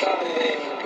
Charlie.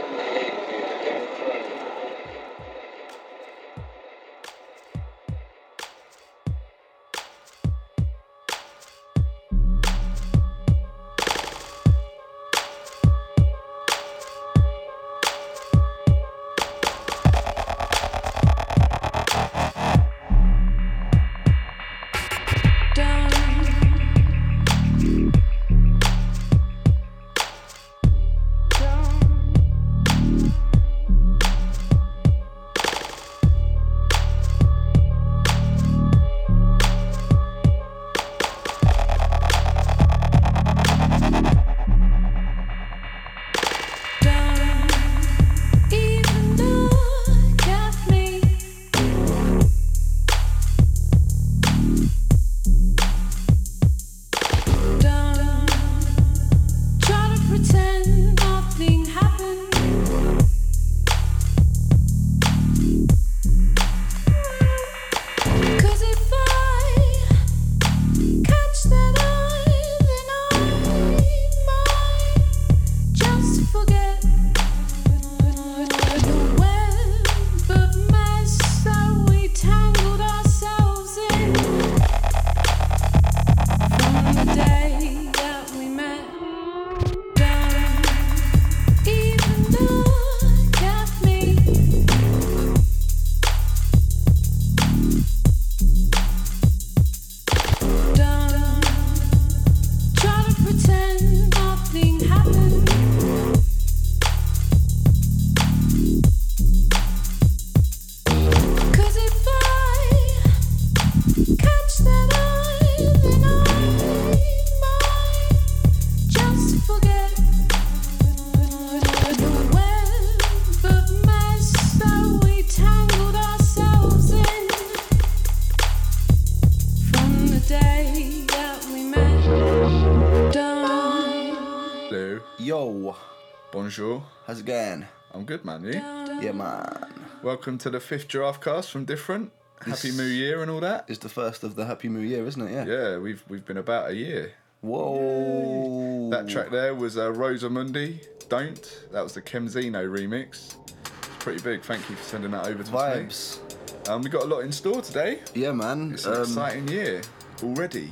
Bonjour. How's it going? I'm good, man. You? Yeah, man. Welcome to the fifth giraffe cast from Different. Happy New Year and all that. It's the first of the Happy New Year, isn't it? Yeah. Yeah, we've we've been about a year. Whoa. That track there was uh, Rosamundi. Don't. That was the Kemzino remix. It's pretty big. Thank you for sending that over to us. Vibes. mate. Um, we got a lot in store today. Yeah, man. It's an Um, exciting year already.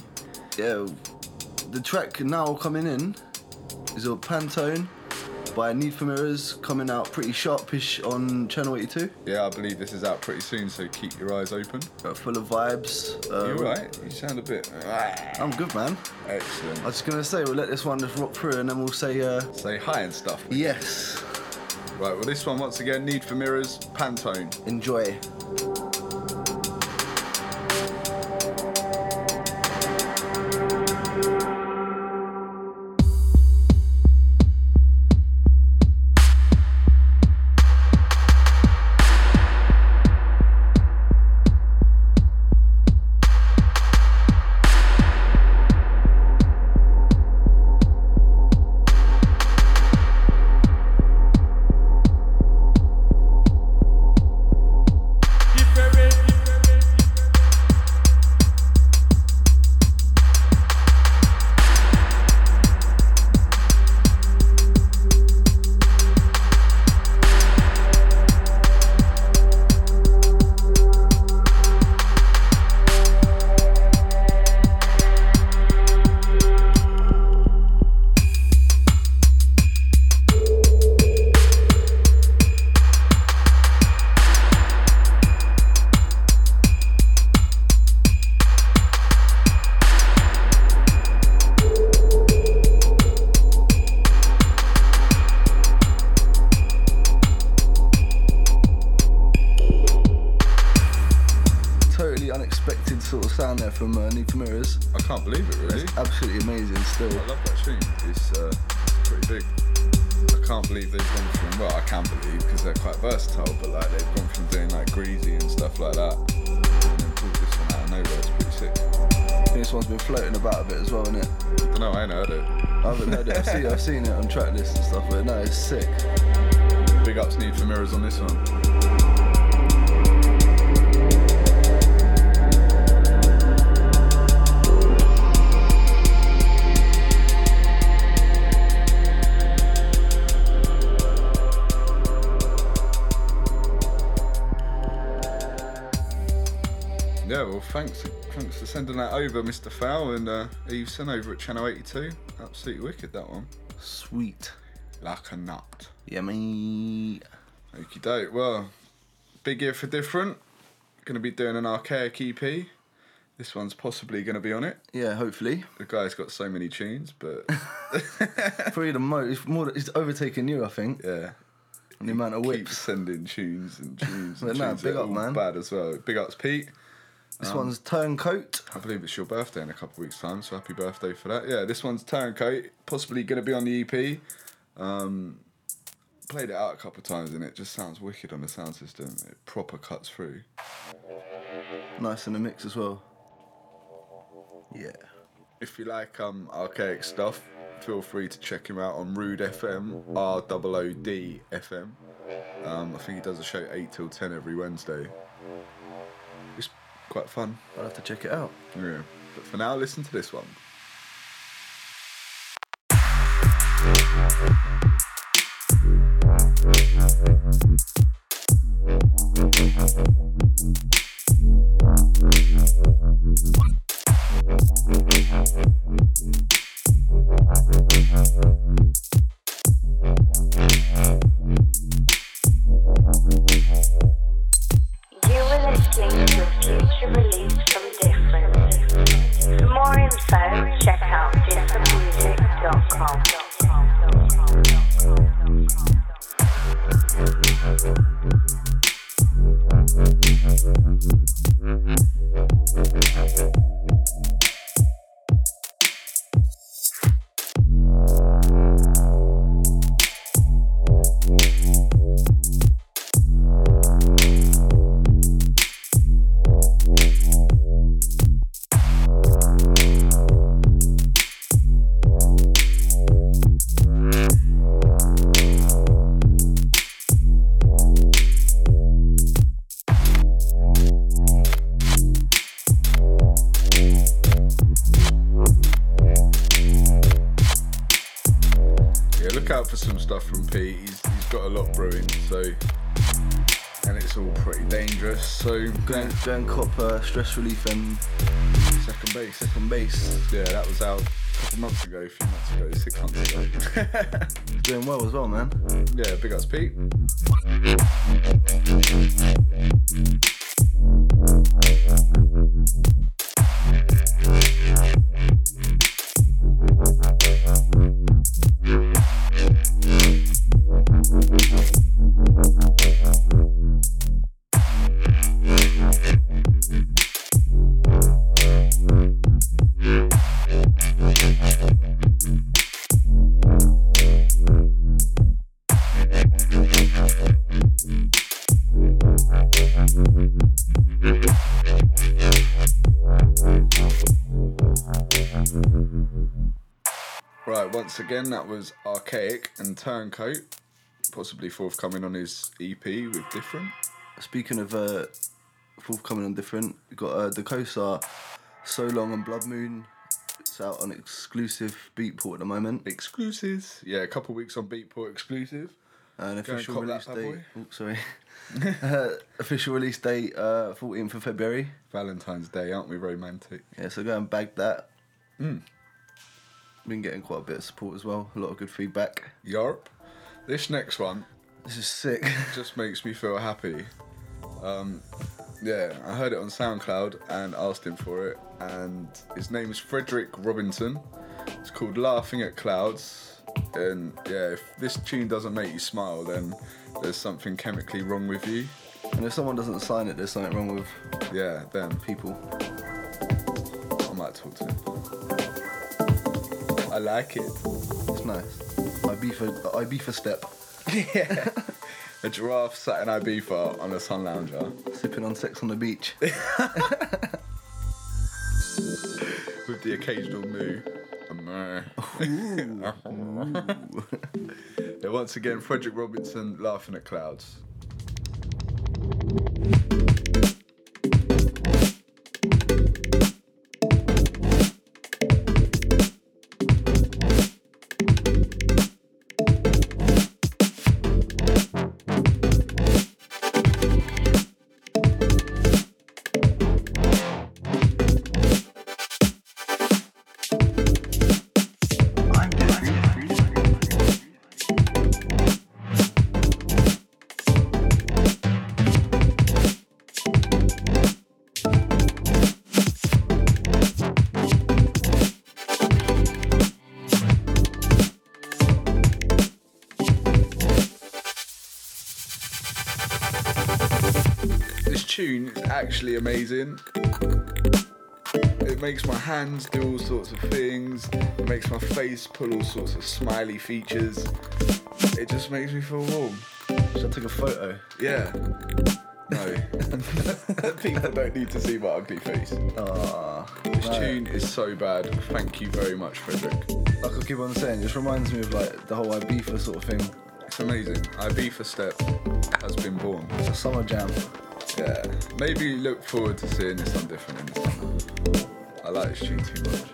yeah. The track now coming in is a Pantone by Need for Mirrors coming out pretty sharpish on Channel 82. Yeah, I believe this is out pretty soon, so keep your eyes open. Uh, full of vibes. Um, you alright? You sound a bit. I'm good, man. Excellent. I was just gonna say we'll let this one just rock through and then we'll say uh, Say hi and stuff. yes. Right, well, this one, once again, Need for Mirrors, Pantone. Enjoy. Over, Mr. Fowl and uh, Eveson over at Channel 82. Absolutely wicked that one. Sweet. Like a nut. Yummy. Okie doke. Well, big year for different. Going to be doing an archaic EP. This one's possibly going to be on it. Yeah, hopefully. The guy's got so many tunes, but Probably the most. It's more. It's overtaken you, I think. yeah. And the amount of Keep sending tunes and tunes and But no, tunes big up, man. bad as well. Big ups, Pete. This one's Turncoat. I believe it's your birthday in a couple of weeks' time, so happy birthday for that. Yeah, this one's Turncoat, possibly going to be on the EP. Um, played it out a couple of times and it just sounds wicked on the sound system. It proper cuts through. Nice in the mix as well. Yeah. If you like um, archaic stuff, feel free to check him out on Rood FM, R O O D FM. Um, I think he does a show 8 till 10 every Wednesday. Quite fun. I'll have to check it out. Yeah. But for now, listen to this one. Look out for some stuff from Pete. He's, he's got a lot brewing, so. And it's all pretty dangerous, so. Go and, go and cop uh, stress relief and Second base. second base. Yeah, that was out a couple months ago, a few months ago, six months ago. Doing well as well, man. yeah, big ups, Pete. That was Archaic and Turncoat, possibly forthcoming on his EP with Different. Speaking of uh, forthcoming on different, we got uh, the Kosar, So Long and Blood Moon. It's out on exclusive Beatport at the moment. Exclusives. Yeah, a couple weeks on Beatport exclusive. An and official release date. Oh, sorry. uh, official release date, uh, 14th of February. Valentine's Day, aren't we romantic? Yeah, so go and bag that. Hmm. Been getting quite a bit of support as well. A lot of good feedback. Yarp. This next one This is sick. just makes me feel happy. Um, yeah, I heard it on SoundCloud and asked him for it, and his name is Frederick Robinson. It's called Laughing at Clouds, and yeah, if this tune doesn't make you smile, then there's something chemically wrong with you. and if someone doesn't sign it, there's something wrong with Yeah, then people. I might talk to him. I like it. It's nice. I beef a, I beef a step. Yeah. A giraffe sat in Ibiza on a sun lounger Sipping on sex on the beach. with the occasional moo. A moo. yeah, once again, Frederick Robinson laughing at clouds. Amazing. It makes my hands do all sorts of things. It makes my face pull all sorts of smiley features. It just makes me feel warm. Should I take a photo? Yeah. No. People don't need to see my ugly face. Ah, This no. tune is so bad. Thank you very much, Frederick. Like I keep on saying, it just reminds me of like the whole Ibiza sort of thing. It's amazing. Ibiza Step has been born. It's a summer jam. Yeah. Maybe look forward to seeing this one different in the summer. I like this tune too much.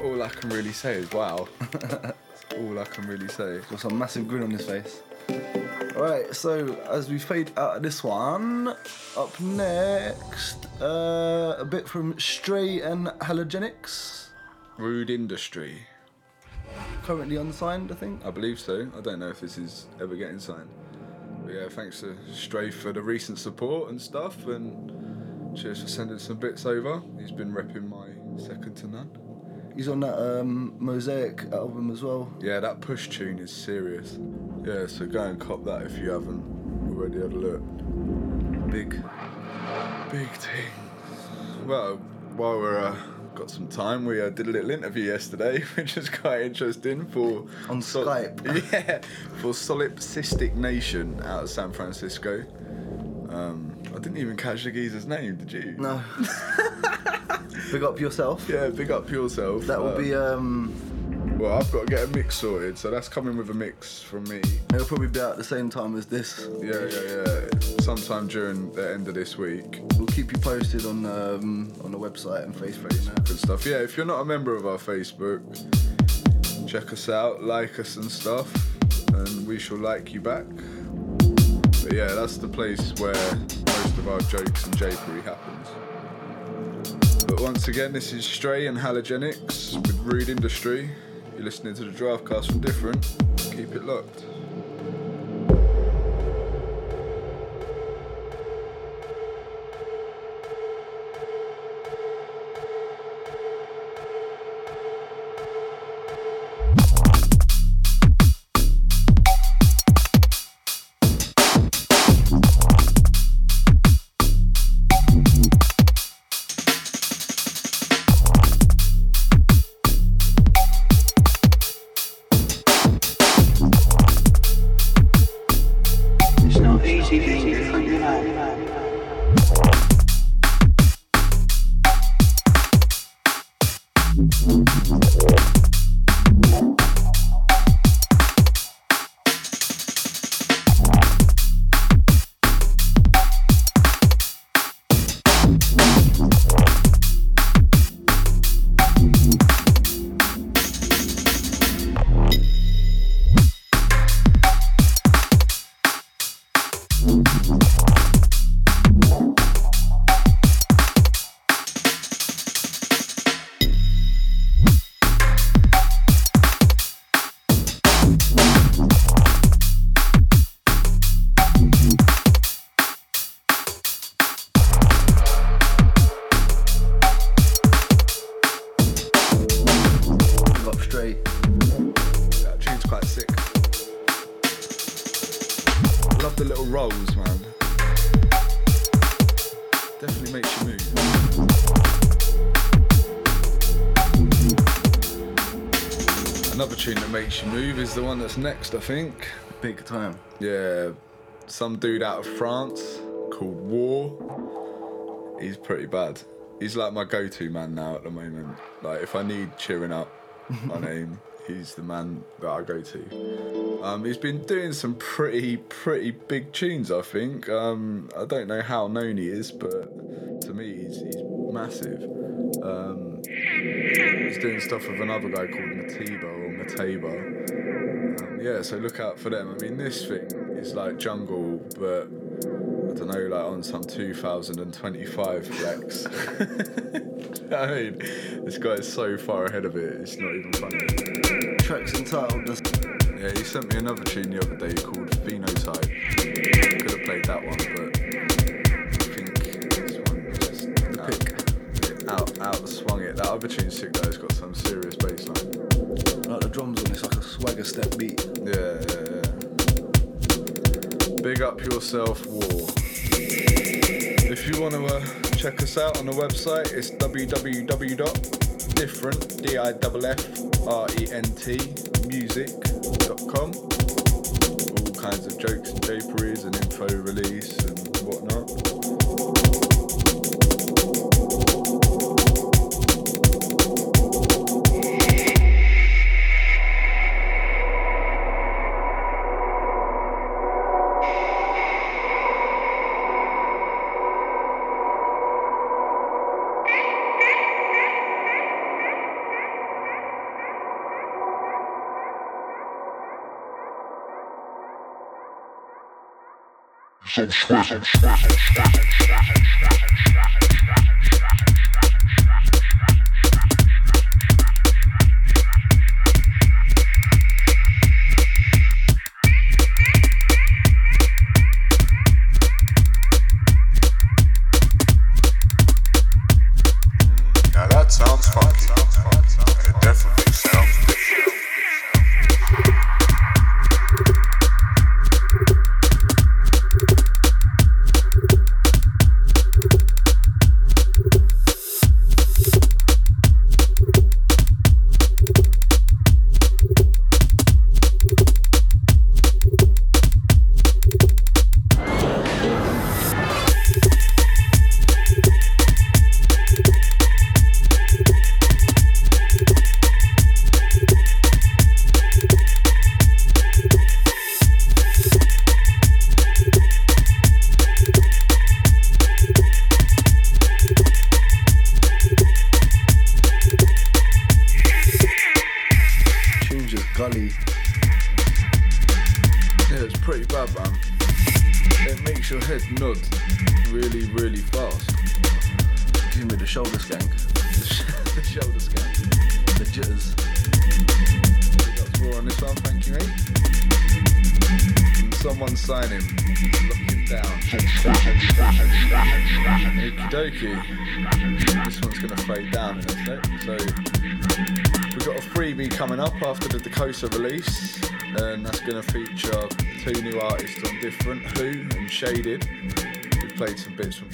All I can really say is wow. All I can really say. Got some massive grin on his face. Alright, so as we fade out of this one, up next, uh, a bit from Stray and Halogenix. Rude Industry. Currently unsigned, I think. I believe so. I don't know if this is ever getting signed. But yeah, thanks to Stray for the recent support and stuff, and cheers for sending some bits over. He's been repping my second to none. He's on that um, Mosaic album as well. Yeah, that push tune is serious. Yeah, so go and cop that if you haven't already had a look. Big. Big thing. Well, while we're uh, got some time, we uh, did a little interview yesterday, which was quite interesting for On Skype. Yeah, for Solipsistic Nation out of San Francisco. Um, I didn't even catch the geezer's name, did you? No. Big up yourself. Yeah, big up yourself. That will Uh, be, um, Well, I've got to get a mix sorted, so that's coming with a mix from me. it'll probably be out at the same time as this. Yeah, yeah, yeah. Sometime during the end of this week. We'll keep you posted on um, on the website and Facebook. and stuff. Yeah, if you're not a member of our Facebook, check us out, like us and stuff, and we shall like you back. But yeah, that's the place where most of our jokes and japery happens. But once again, this is Stray and Halogenix with Rude Industry. You're listening to the Draftcast from Different. Keep it locked. That's next, I think. Big time. Yeah, some dude out of France called War. He's pretty bad. He's like my go-to man now at the moment. Like if I need cheering up my name, he's the man that I go to. Um, he's been doing some pretty, pretty big tunes. I think. Um, I don't know how known he is, but to me, he's, he's massive. Um, he's doing stuff with another guy called Matiba or Mataba. Um, yeah, so look out for them. I mean, this thing is like jungle, but I don't know, like on some 2025 flex. I mean, this guy is so far ahead of it, it's not even funny. Tracks entitled The Yeah, he sent me another tune the other day called Phenotype. Could have played that one, but I think this one just out, out, out swung it. That other other tune's sick though. It's got some serious bass line. Like the drums on it's like a swagger step beat. Yeah, yeah, yeah. Big up yourself, War. If you want to uh, check us out on the website, it's www.different, D-I-F-F-R-E-N-T, music.com. All kinds of jokes and japeries and info release and whatnot. Now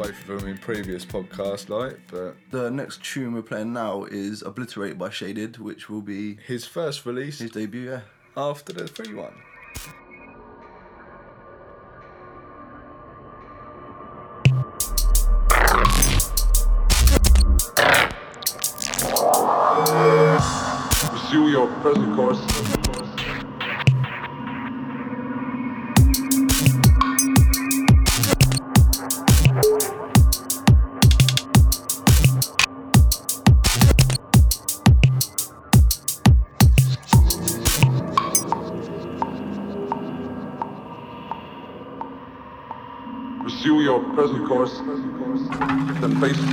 both of them in previous podcasts, like, but The next tune we're playing now is Obliterate by Shaded, which will be his first release his debut, yeah. after the free one. Pursue your present course. Present course, then face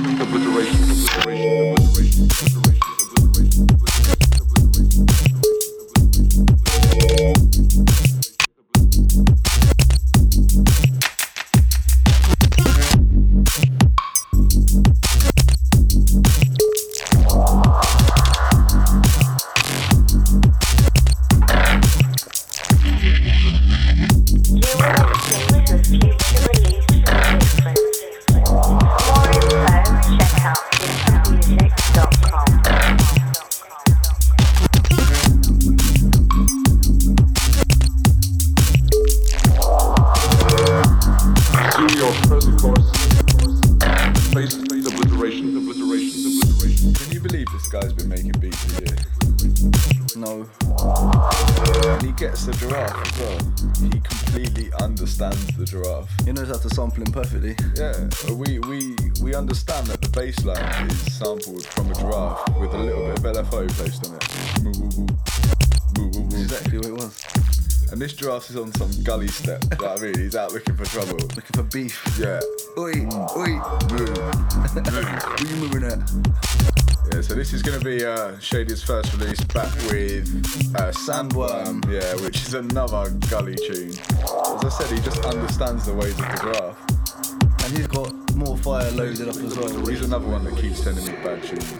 this is going to be uh, Shady's first release back with uh, Sandworm, yeah, which is another gully tune. As I said, he just understands the ways of the graph. And he's got more fire loaded up as well. He's another one that keeps sending me bad tunes.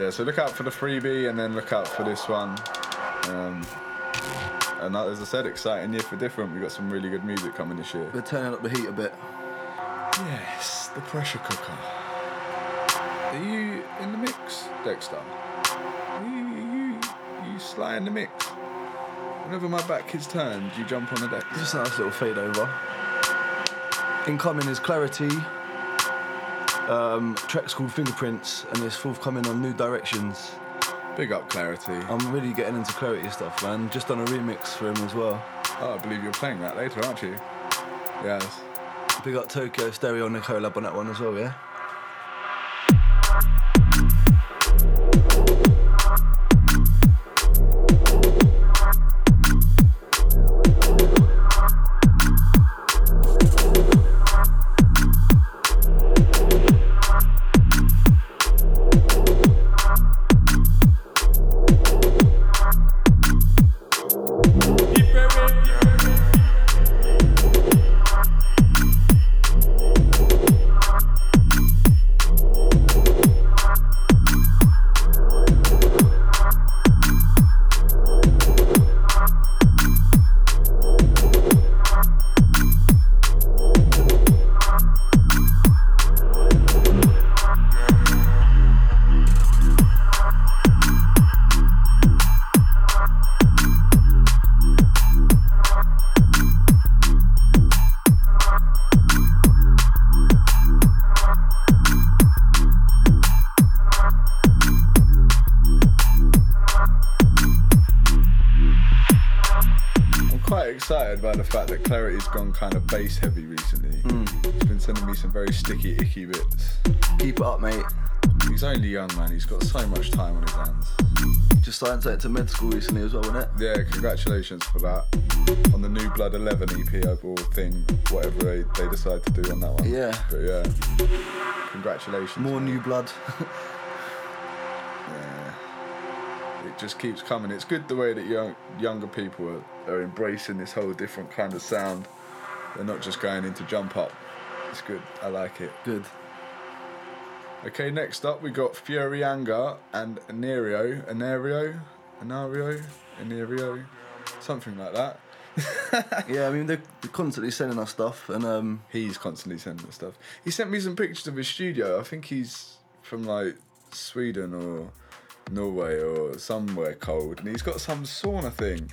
Yeah, so look out for the freebie and then look out for this one. Um, and as I said, exciting year for different. We've got some really good music coming this year. We're turning up the heat a bit. Yes, the pressure cooker. Are you in the mix, Dexter? You, you, are you sly in the mix? Whenever my back is turned, you jump on the deck. Just a nice little fade over. Incoming is Clarity. Um, track's called Fingerprints, and it's forthcoming on New Directions. Big up Clarity. I'm really getting into Clarity stuff, man. Just done a remix for him as well. Oh, I believe you're playing that later, aren't you? Yes. Big up Tokyo Stereo collab on that one as well, yeah? Gone kind of bass heavy recently. Mm. He's been sending me some very sticky, icky bits. Keep it up, mate. He's only young, man. He's got so much time on his hands. Just signed something to med school recently as well, wasn't it? Yeah, congratulations for that. On the new Blood 11 EP overall thing, whatever they, they decide to do on that one. Yeah. But yeah, congratulations. More new blood. Yeah. It just keeps coming. It's good the way that young, younger people are, are embracing this whole different kind of sound. They're not just going into jump up. It's good. I like it. Good. Okay, next up we got Fury Anger and Anerio. Anerio? Anario? Anerio? Something like that. Yeah, I mean, they're, they're constantly sending us stuff, and um, He's constantly sending us stuff. He sent me some pictures of his studio. I think he's from like Sweden or Norway or somewhere cold, and he's got some sauna thing.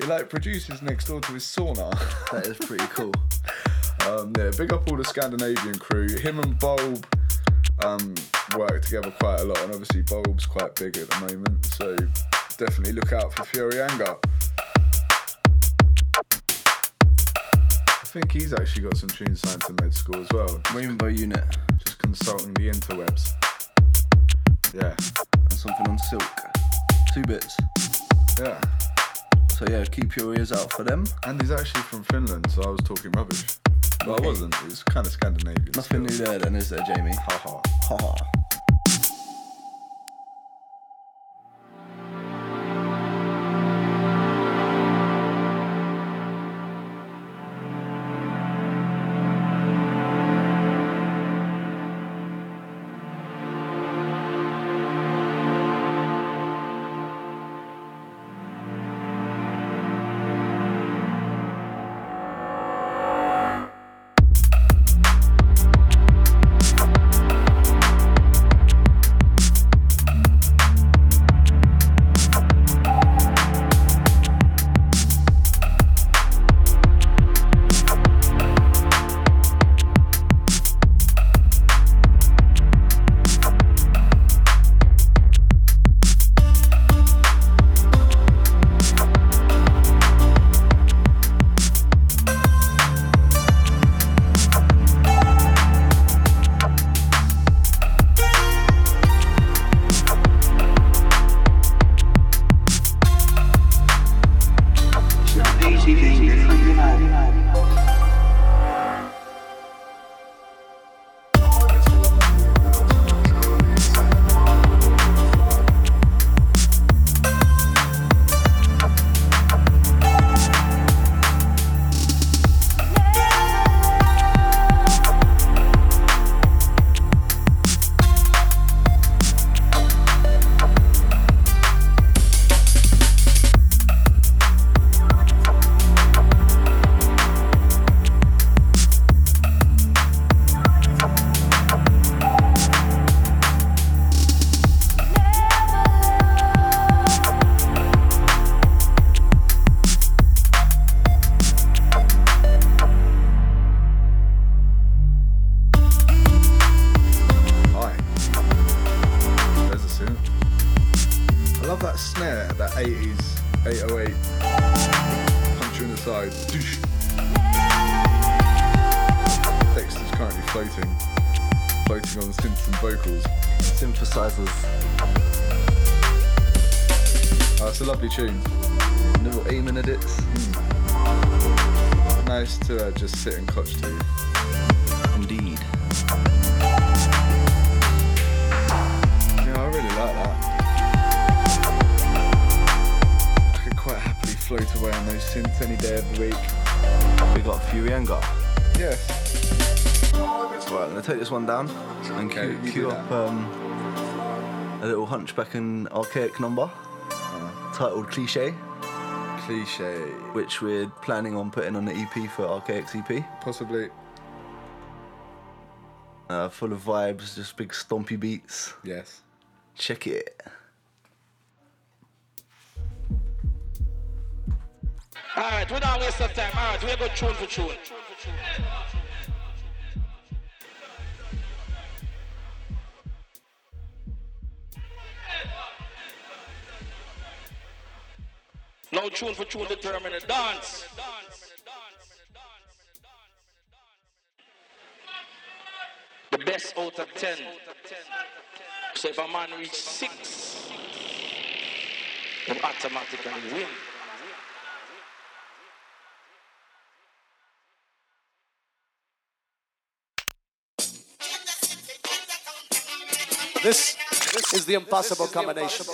He like produces next door to his sauna. that is pretty cool. um, yeah, big up all the Scandinavian crew. Him and Bulb um, work together quite a lot, and obviously Bulb's quite big at the moment, so definitely look out for Fury Anger. I think he's actually got some tunes signed to Med School as well. Rainbow Unit Just consulting the interwebs. Yeah, and something on Silk. Two bits. yeah. So yeah, keep your ears out for them. And he's actually from Finland, so I was talking rubbish. Well, I wasn't. It was kind of Scandinavian. Nothing new there then, is there, Jamie? Ha ha. Ha ha. On synths and vocals. Synthesizers. Oh, it's a lovely tune. Little aiming edits. Nice to uh, just sit and clutch to. Indeed. Yeah, I really like that. I could quite happily float away on those synths any day of the week. We got Furianga. Yes. Right, I'm gonna take this one down and Okay, cue, you cue up um, a little hunchback and archaic number titled Cliche, Cliche. which we're planning on putting on the EP for Archaic's EP. Possibly. Uh, full of vibes, just big stompy beats. Yes. Check it. Alright, we don't waste of time. Alright, we go tune for tune. No tune for tune determine the dance. The best out of ten. So if a man reach six, he automatically win. This, this is the impossible combination.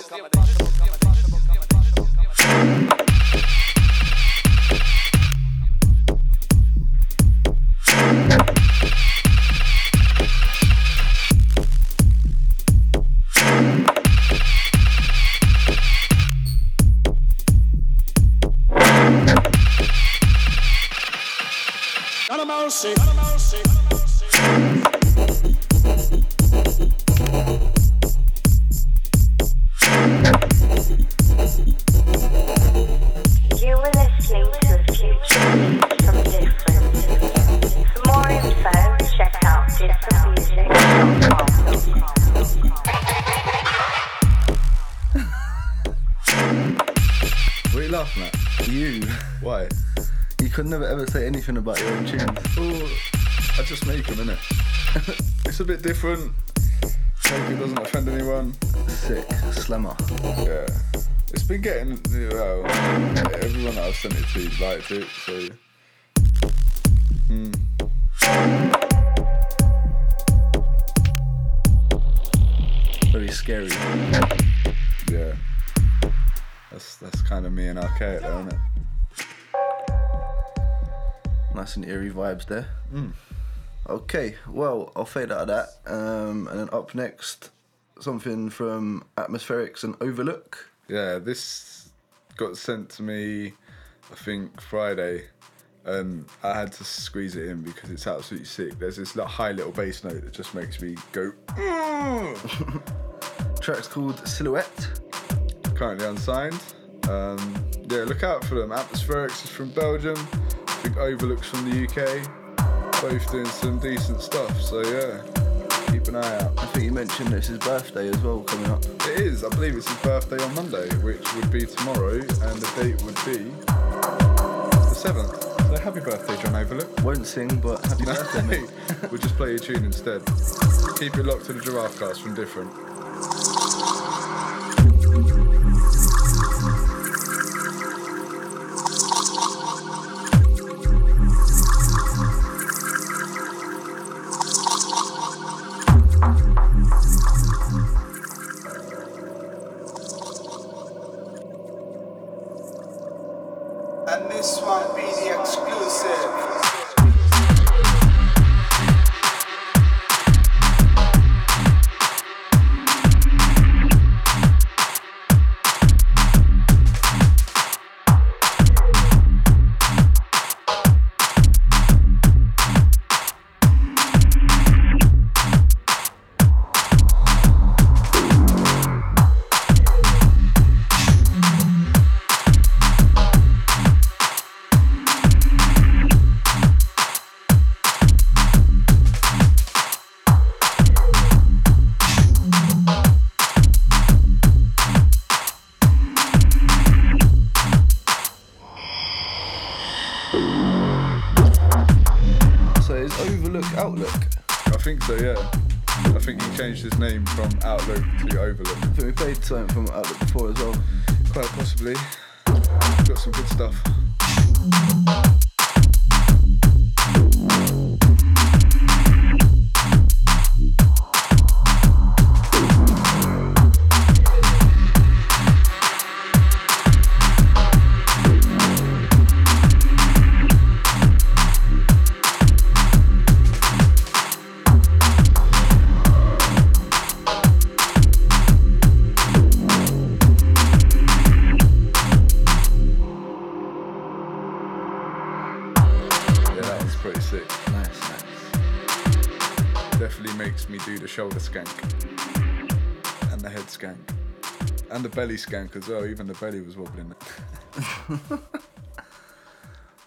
Not a mercy. Not a mercy. You were listening to future from Different. For more info, check out differentmusic.com. What are you laughing at? You, Why? you could never ever say anything about your own tunes. It's a bit different. Hope it doesn't offend anyone. Sick, slammer. Yeah. It's been getting, well, everyone that I've sent it to liked it, so. Hmm. Very scary. Yeah. That's that's kind of me and Arcade, though, isn't it? Nice and eerie vibes there. Okay, well, I'll fade out of that. Um, and then up next, something from Atmospherics and Overlook. Yeah, this got sent to me, I think Friday, and I had to squeeze it in because it's absolutely sick. There's this little high little bass note that just makes me go. Track's called Silhouette. Currently unsigned. Um, yeah, look out for them. Atmospherics is from Belgium. I think Overlooks from the UK. Both doing some decent stuff. So yeah, keep an eye out. I think you mentioned it's his birthday as well coming up. It is. I believe it's his birthday on Monday, which would be tomorrow, and the date would be the seventh. So happy birthday, John Overlook. Won't sing, but happy birthday, mate. we'll just play your tune instead. Keep it locked to the giraffe cast from different. Do the shoulder skank. And the head skank. And the belly skank as well. Even the belly was wobbling.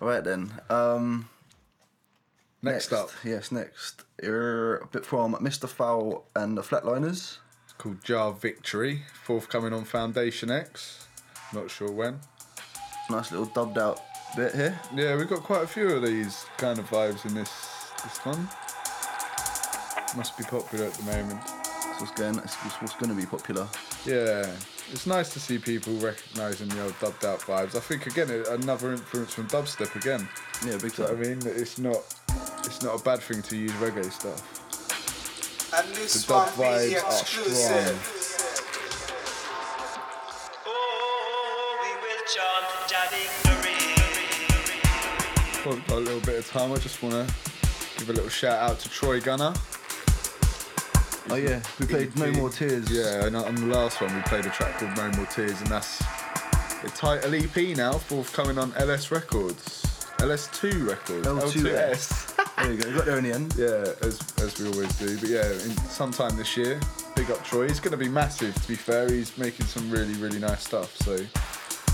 Right then. Um, Next, up, Yes, next. er, a bit from Mr. Fowl and the Flatliners. it's called Jah Victory. Forthcoming on Foundation X. Not sure when. Nice little dubbed out bit here. Yeah, we've got quite a few of these kind of vibes in this this one. Must be popular at the moment. So it's going. It's, it's what's going to be popular. Yeah, it's nice to see people recognising the old dubbed out vibes. I think again another influence from dubstep again. Yeah, big So I mean, it's not it's not a bad thing to use reggae stuff. And this The one dub vibes are exclusive. Oh, got got a little bit of time. I just want to give a little shout out to Troy Gunner. Oh yeah, we played No More Tears. Yeah, and on the last one we played a track called No More Tears, and that's a title EP now, forthcoming on LS Records. LS2 Records. L2S. There you go. We got there in the end. Yeah, as, as we always do. But yeah, in, sometime this year, big up Troy. He's going to be massive, to be fair. He's making some really, really nice stuff. So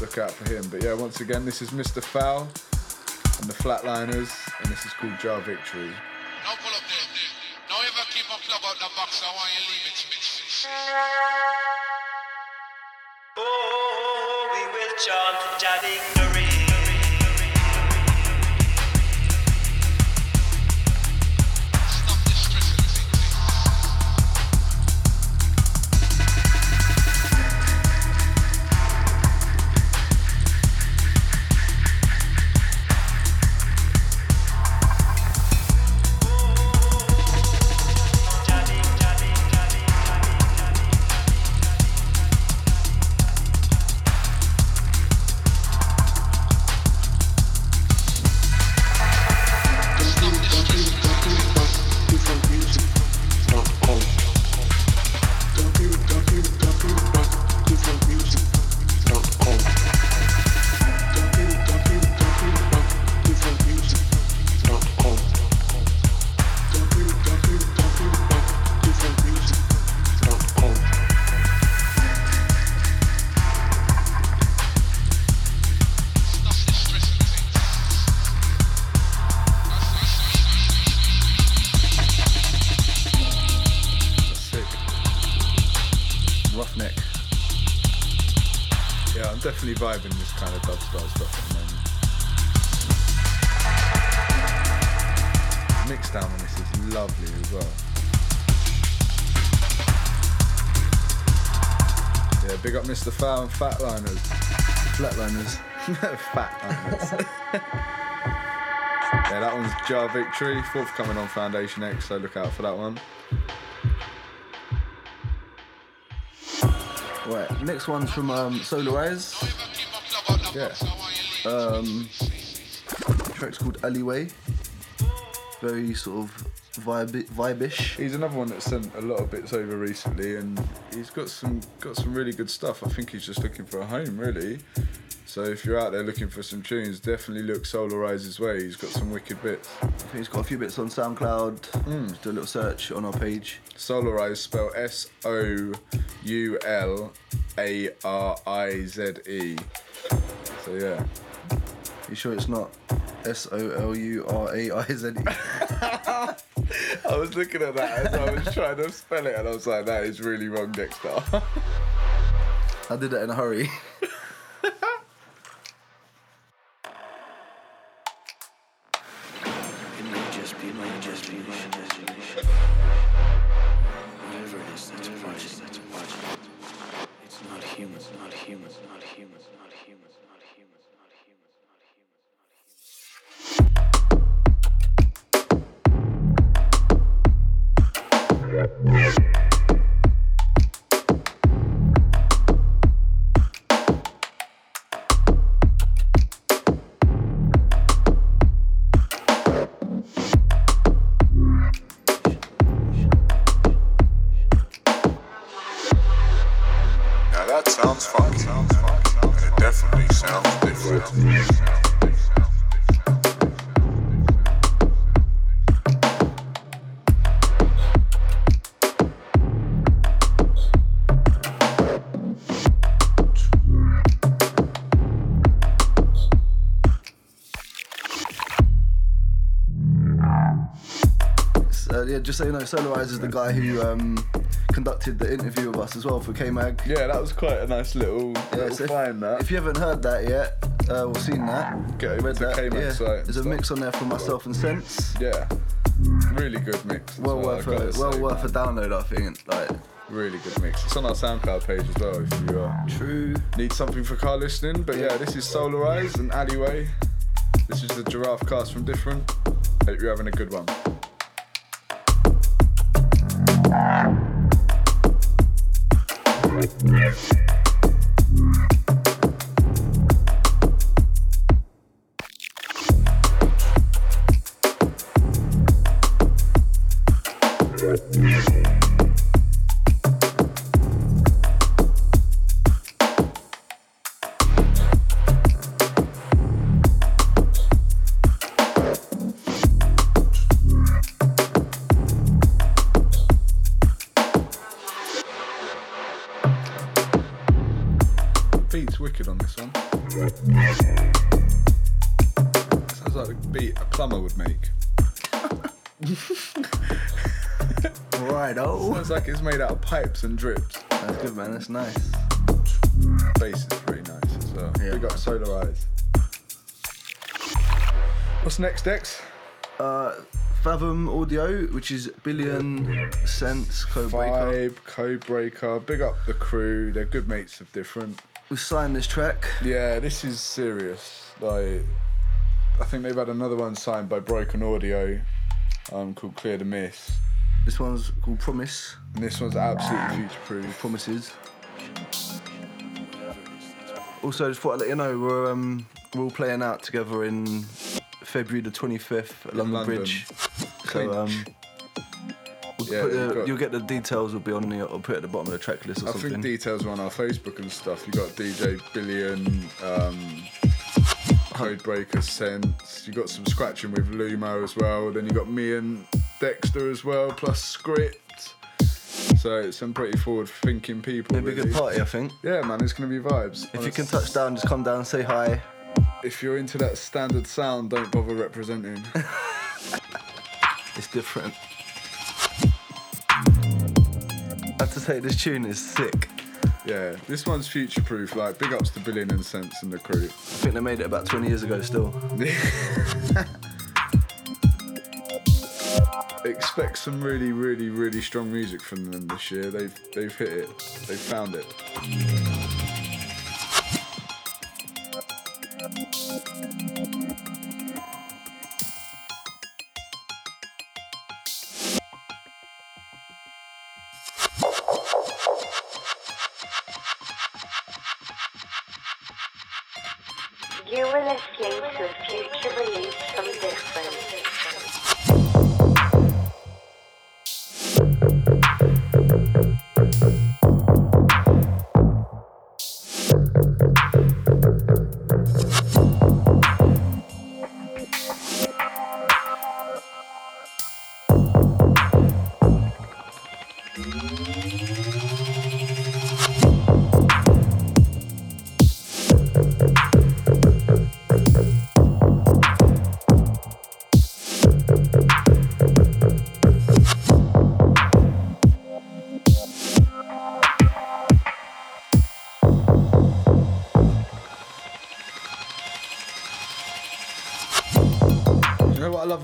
look out for him. But yeah, once again, this is Mr. Fowl and the Flatliners, and this is called Jah Victory. Now pull up there. Now ever keep a club out the box, I want you leave it. Oh, we will chant Jah victory. And Fatliners. Flatliners. Fatliners. yeah, that one's Jah Victory, forthcoming on Foundation X, so look out for that one. Right. Next one's from um, Solarize. Yeah. Um, track's called Alleyway. Very sort of vibe vibe-ish. He's another one that sent a lot of bits over recently, and he's got some got some really good stuff. I think he's just looking for a home, really. So if you're out there looking for some tunes, definitely look Solarize's way. He's got some wicked bits. I think he's got a few bits on SoundCloud. Just do a little search on our page. Solarize spelled S O U L A R I Z E. So yeah. You sure it's not S O L U R A I Z E? I was looking at that as I was trying to spell it, and I was like, that is really wrong, Dexter. I did that in a hurry. just so you know, Solarize is the guy who um, conducted the interview with us as well for K Mag. Yeah, that was quite a nice little, little so if- find. That If you haven't heard that yet, uh, or seen that, Get over to that, K-Mag yeah, site there's a stuff. mix on there for myself and Sense. yeah, really good mix. Well well, worth a well say, worth a download, I think. Like Really good mix. It's on our SoundCloud page as well if you uh, true. need something for car listening. But yeah, this is Solarize and Alleyway. This is the Giraffe cast from Different. Hope you're having a good one. Beat's pipes and drips. That's good, man. That's nice. Bass is pretty nice as well. Yeah. We got Solarize. What's next, Dex? Uh, Fathom Audio, which is Billion Sense Codebreaker. Vibe, Codebreaker. Big up the crew. They're good mates of different. We signed this track. Yeah, this is serious. Like, I think they've had another one signed by Broken Audio, um, called Clear the Miss. This one's called Promise. And this one's absolutely future proof. Promises. Also, just thought I'd let you know we're um, we're all playing out together in February the 25th at London, London. Bridge. So um, we'll Yeah, put we've the, got- you'll get the details. Will be on the. I'll put it at the bottom of the track list or I something. think details are on our Facebook and stuff. You got DJ Billion, um, Codebreaker Sense. You got some scratching with Lumo as well. Then you got me and Dexter as well, plus Script. So it's some pretty forward-thinking people. It'll be a good party, I think. Yeah, man, it's gonna be vibes. If you can touch down, just come down, and say hi. if you're into that standard sound, don't bother representing. It's different. I have to say, this tune is sick. yeah, this one's future-proof. Like, big ups to Billion and Sense and the crew. I think they made it about 20 years ago still. Expect some really, really, really strong music from them this year. They've they've hit it. They've found it.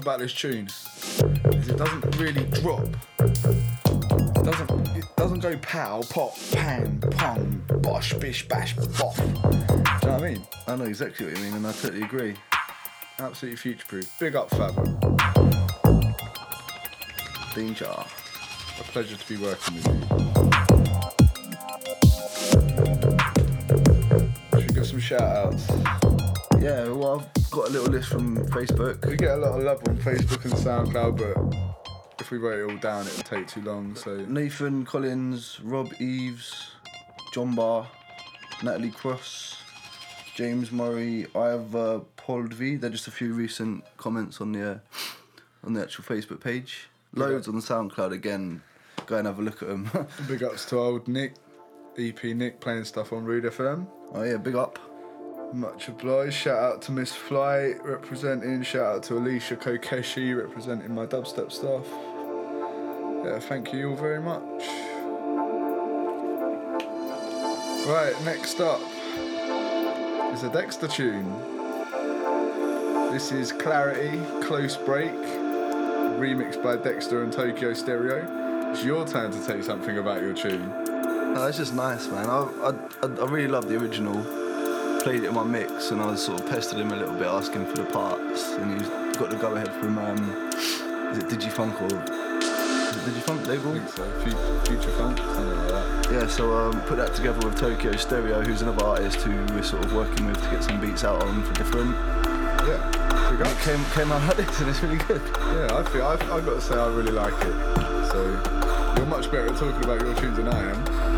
About this tune is it doesn't really drop. It doesn't it doesn't go pow, pop, pang, pong, bosh, bish, bash, boff. Do you know what I mean? I know exactly what you mean, and I totally agree. Absolutely future proof. Big up Fab. Danger. A pleasure to be working with you. Should we get some shout outs? Yeah, well, got a little list from Facebook. We get a lot of love on Facebook and SoundCloud, but if we wrote it all down, it would take too long. So Nathan Collins, Rob Eves, John Barr, Natalie Cross, James Murray, Ivor Poldvi. They're just a few recent comments on the uh, on the actual Facebook page. Loads on SoundCloud again. Go and have a look at them. big ups to old Nick, EP Nick playing stuff on Rood FM. oh yeah, big up. Much obliged. Shout out to Miss Fly representing. Shout out to Alicia Kokeshi representing my dubstep stuff. Yeah, thank you all very much. Right, next up is a Dexter tune. This is Clarity, Close Break, remixed by Dexter and Tokyo Stereo. It's your turn to take something about your tune. No, it's just nice, man. I, I- I really love the original. Played it in my mix, and I was sort of pestered him a little bit, asking for the parts, and he's got the go ahead from um, is it Digifunk or is it Digifunk I label? think so. Future, future Funk, something like that. Yeah, so um, put that together with Tokyo Stereo, who's another artist who we're sort of working with to get some beats out on for different. Yeah, big And up. it came came out like this, and it's really good. Yeah, I feel I've, I've got to say I really like it. So you're much better at talking about your tunes than I am.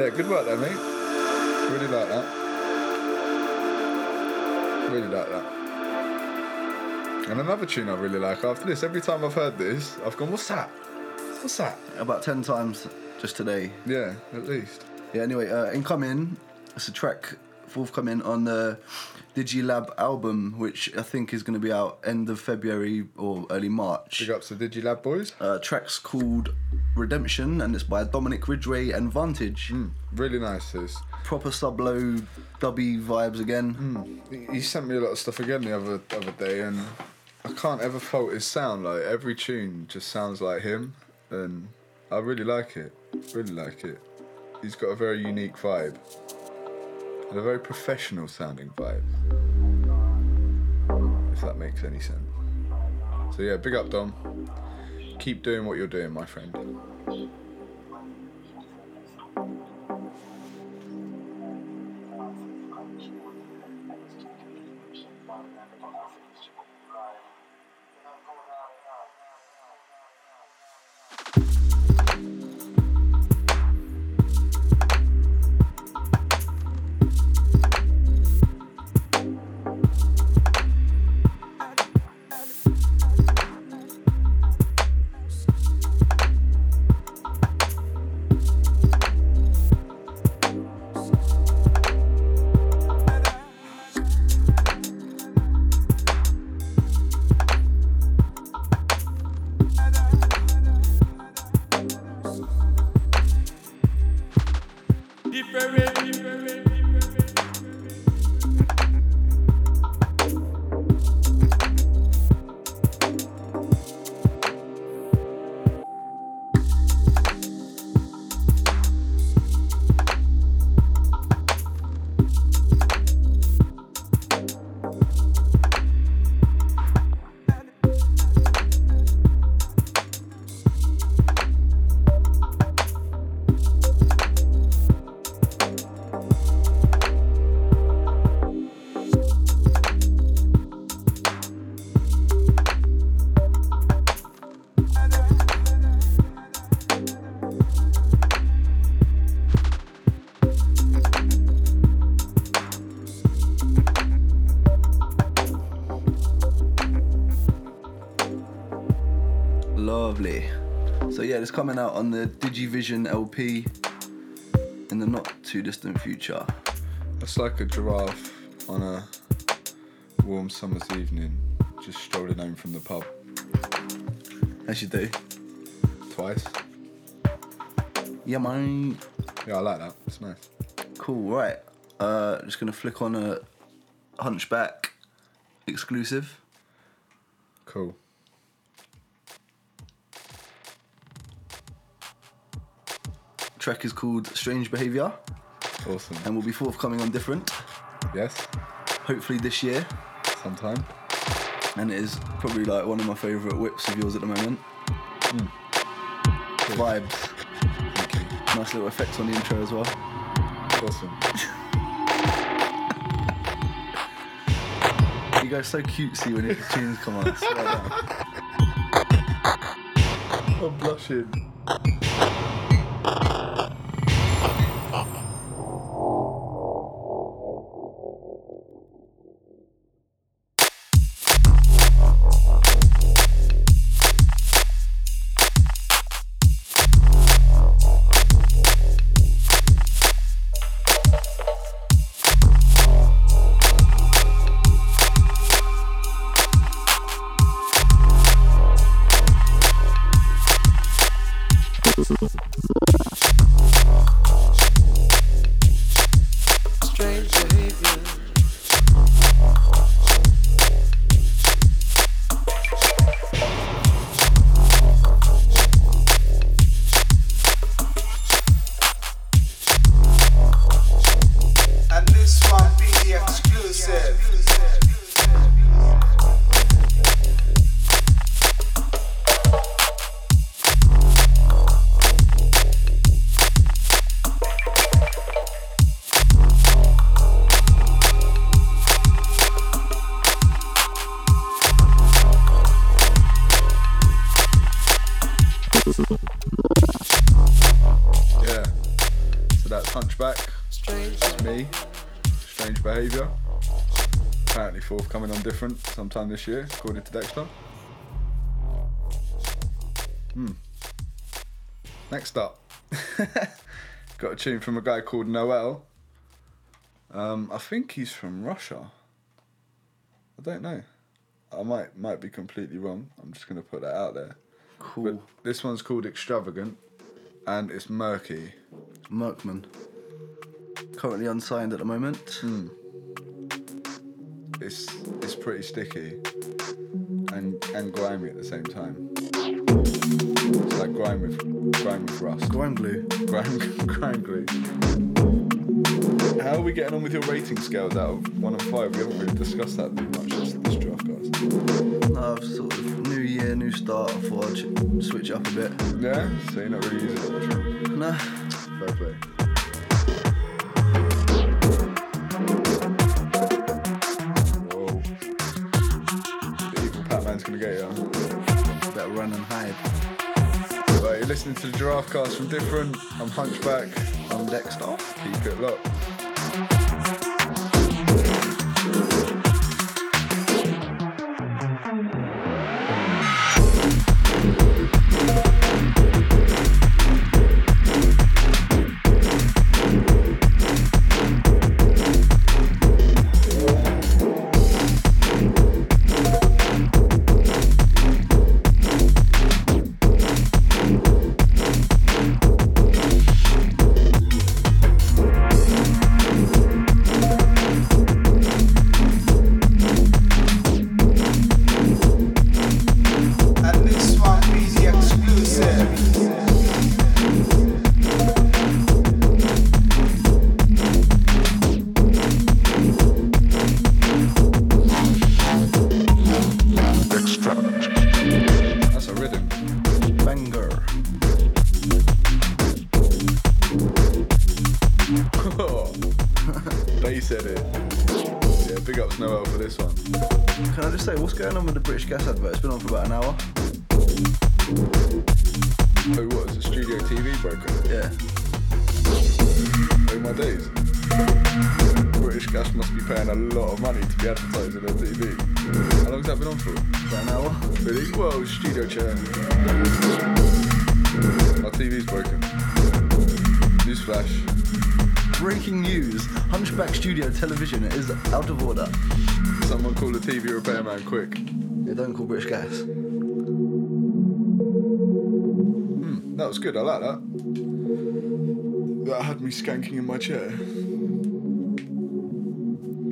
Yeah, good work there, mate. Really like that. Really like that. And another tune I really like after this, every time I've heard this, I've gone, what's that? What's that? About 10 times just today. Yeah, at least. Yeah, anyway, uh, incoming, it's a track forthcoming on the Digilab album, which I think is going to be out end of February or early March. Big ups to Digilab boys. Uh, track's called Redemption, and it's by Dominic Ridgway and Vantage. Hmm, really nice this. Proper sub low dubby vibes again. Hmm, he- He sent me a lot of stuff again the other other day, and I can't ever fault his sound. Like every tune just sounds like him, and I really like it. Really like it. He's got a very unique vibe, and a very professional sounding vibe. If that makes any sense. So yeah, big up Dom. Keep doing what you're doing, my friend. It's coming out on the Digivision LP in the not too distant future. It's like a giraffe on a warm summer's evening, just strolling home from the pub As you do. twice. Yeah, man. Yeah, I like that. It's nice. Cool. Right. Uh, just gonna flick on a Hunchback exclusive. Cool. Track is called Strange Behavior Awesome. and will be forthcoming on Different, Yes. hopefully this year. Sometime. And it is probably like one of my favourite whips of yours at the moment. Hmm. Vibes. Thank you. Nice little effects on the intro as well. Awesome. You guys so cutesy when his tunes come on. I'm blushing. Sometime this year, according to Dexter. Hmm. Next up. Got a tune from a guy called Noel. Um, I think he's from Russia. I don't know. I might might be completely wrong. I'm just gonna put that out there. Cool. But this one's called Extravagant and it's murky. Merkman. Currently unsigned at the moment. Hmm. It's it's pretty sticky and and grimy at the same time. It's like grime with grime with rust. Grime glue. Grime grime glue. How are we getting on with your rating scales out of one and five? We haven't really discussed that too much this, this draft, guys. No, I've sort of new year, new start. I thought I'd switch up a bit. Yeah, so you're not really using it much. No. Fair play. Listening to the Giraffe Cast from Different. I'm Hunchback. I'm Dexter. Keep it locked. Days. British Gas must be paying a lot of money to be advertising on TV. How long's that been on for? About an hour. Really? Whoa, studio chair. My TV's broken. Newsflash. Breaking news. Hunchback Studio Television is out of order. Someone call the TV repairman quick. Yeah, don't call British Gas. Hmm, That was good, I like that. That had me skanking in my chair.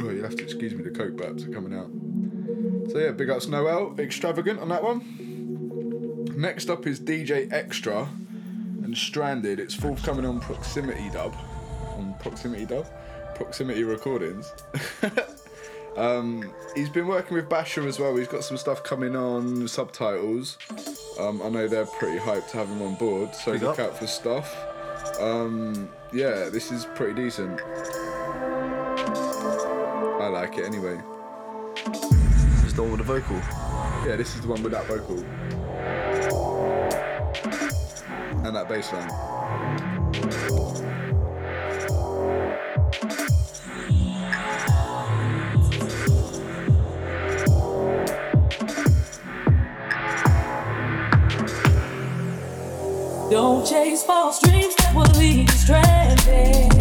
Oh, you'll have to excuse me, the coke baps are coming out. So yeah, big ups Noel, extravagant on that one. Next up is DJ Extra and Stranded. It's forthcoming on Proximity Dub. On Proximity Dub? Proximity Recordings. um, he's been working with Basher as well. He's got some stuff coming on subtitles. Um, I know they're pretty hyped to have him on board, so Big look up. out for stuff. Um, yeah, this is pretty decent. I like it anyway. It's the one with the vocal. Yeah, this is the one with that vocal. And that bass line. Don't chase false dreams will leave stranded.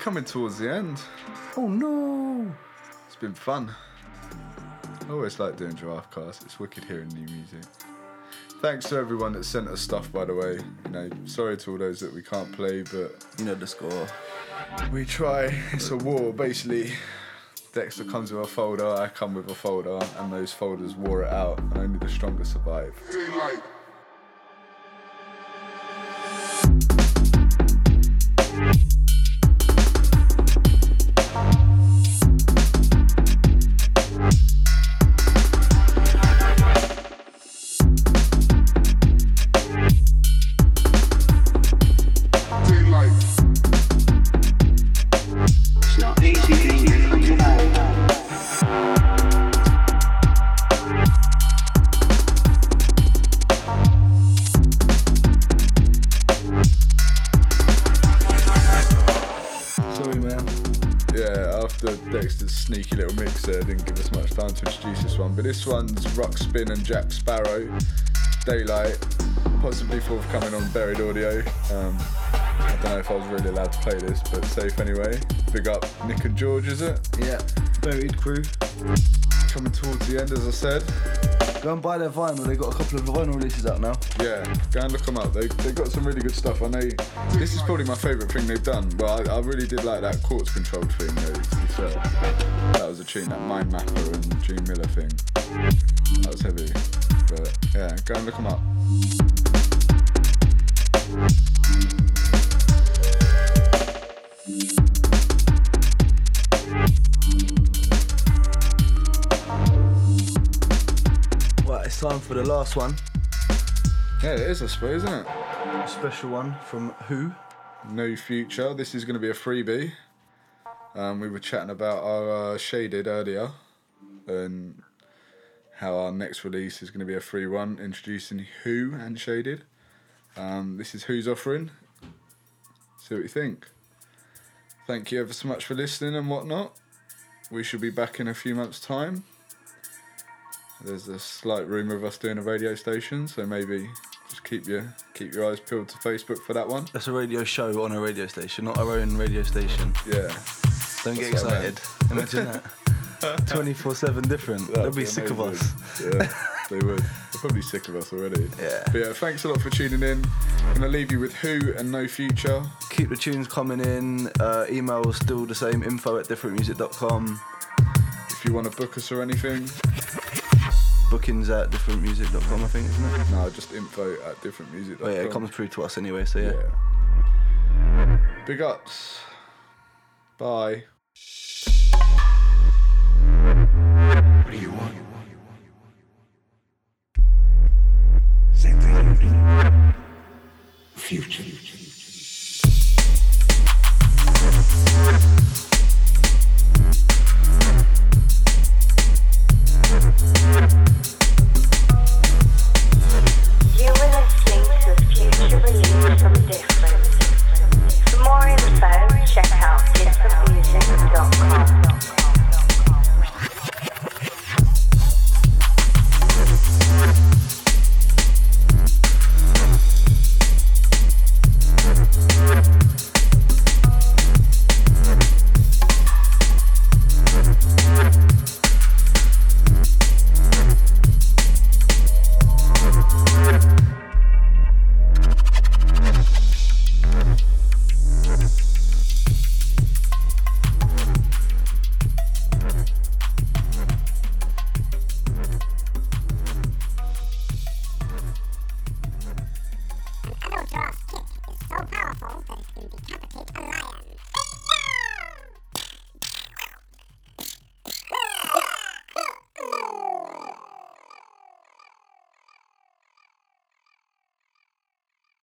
Coming towards the end. Oh no! It's been fun. I always like doing giraffe casts. It's wicked hearing new music. Thanks to everyone that sent us stuff, by the way. You know, sorry to all those that we can't play, but You know the score. we try. It's a war, basically. Dexter comes with a folder, I come with a folder, and those folders wore it out, and only the strongest survive. But this one's Rock Spin and Jack Sparrow, Daylight, possibly forthcoming on Buried Audio. Um, I don't know if I was really allowed to play this, but safe anyway. Big up Nick and George, is it? Yeah. Buried crew. Coming towards the end, as I said. Go and buy their vinyl. they've got a couple of vinyl releases out now. Yeah, go and look them up. They they got some really good stuff. I know this is probably my favourite thing they've done. Well, I, I really did like that quartz controlled thing. Though, to be fair. That was a tune, that Mind Mapper and Gene Miller thing. That was heavy. But yeah, go and look them up. Right, it's time for the last one. Yeah, it is, I suppose, isn't it? A special one from Who? No Future. This is going to be a freebie. Um, we were chatting about our uh, shaded earlier, and how our next release is going to be a free one, introducing Who and Shaded. Um, this is Who's offering. See what you think. Thank you ever so much for listening and whatnot. We should be back in a few months' time. There's a slight rumour of us doing a radio station, so maybe just keep your keep your eyes peeled to Facebook for that one. That's a radio show on a radio station, not our own radio station. Yeah. Don't get That's I excited. Imagine that. 24 7 different. They'll That'd be sick of us. Yeah, they would. They're probably sick of us already. Yeah. But yeah, thanks a lot for tuning in. I'm gonna leave you with Who and No Future. Keep the tunes coming in. Uh, email still the same info at differentmusic.com. If you want to book us or anything, Bookings at differentmusic.com, I think, isn't it? no, just info at differentmusic.com. Oh, yeah, it comes through to us anyway, so yeah. Yeah. Big ups. Bye. Future.